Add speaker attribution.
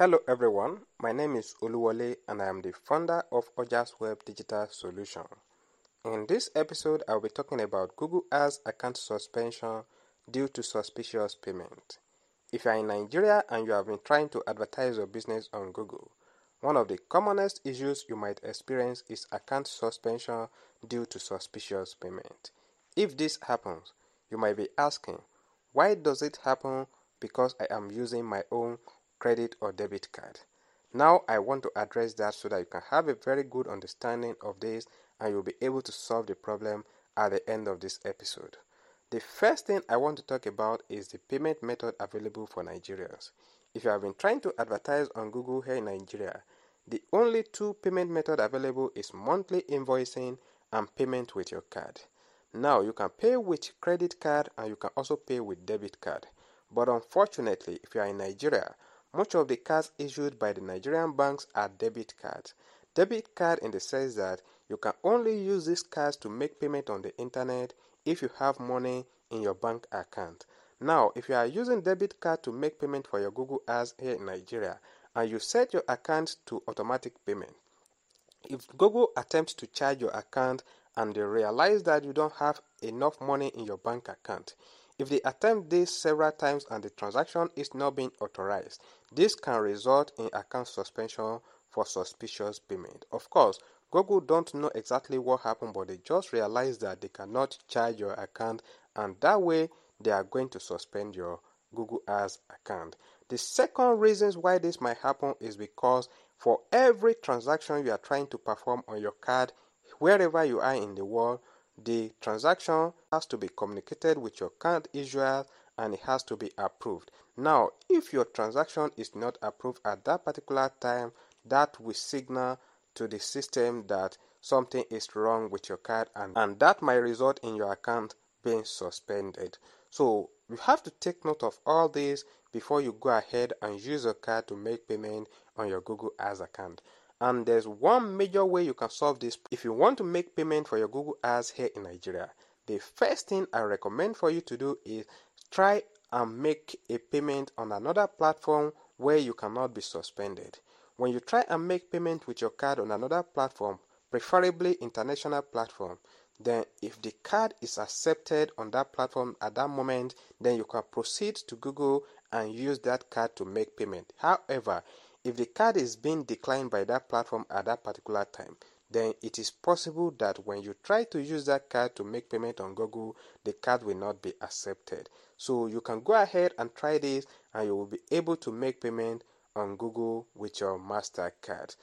Speaker 1: Hello everyone, my name is Oluwole and I am the founder of Ojas Web Digital Solution. In this episode, I will be talking about Google Ads account suspension due to suspicious payment. If you are in Nigeria and you have been trying to advertise your business on Google, one of the commonest issues you might experience is account suspension due to suspicious payment. If this happens, you might be asking, why does it happen because I am using my own credit or debit card. Now I want to address that so that you can have a very good understanding of this and you'll be able to solve the problem at the end of this episode. The first thing I want to talk about is the payment method available for Nigerians. If you have been trying to advertise on Google here in Nigeria, the only two payment method available is monthly invoicing and payment with your card. Now you can pay with credit card and you can also pay with debit card. But unfortunately, if you are in Nigeria, much of the cards issued by the Nigerian banks are debit cards. Debit card in the sense that you can only use these cards to make payment on the internet if you have money in your bank account. Now, if you are using debit card to make payment for your Google Ads here in Nigeria and you set your account to automatic payment, if Google attempts to charge your account and they realize that you don't have enough money in your bank account, if they attempt this several times and the transaction is not being authorized, this can result in account suspension for suspicious payment. Of course, Google don't know exactly what happened, but they just realized that they cannot charge your account, and that way they are going to suspend your Google Ads account. The second reasons why this might happen is because for every transaction you are trying to perform on your card, wherever you are in the world, the transaction has to be communicated with your card issuer and it has to be approved. Now, if your transaction is not approved at that particular time, that will signal to the system that something is wrong with your card and, and that might result in your account being suspended. So you have to take note of all this before you go ahead and use your card to make payment on your Google Ads account. And there's one major way you can solve this. If you want to make payment for your Google Ads here in Nigeria, the first thing I recommend for you to do is try and make a payment on another platform where you cannot be suspended. When you try and make payment with your card on another platform, preferably international platform, then if the card is accepted on that platform at that moment, then you can proceed to Google and use that card to make payment. However, if the card is being declined by that platform at that particular time, then it is possible that when you try to use that card to make payment on Google, the card will not be accepted. So you can go ahead and try this and you will be able to make payment on Google with your MasterCard.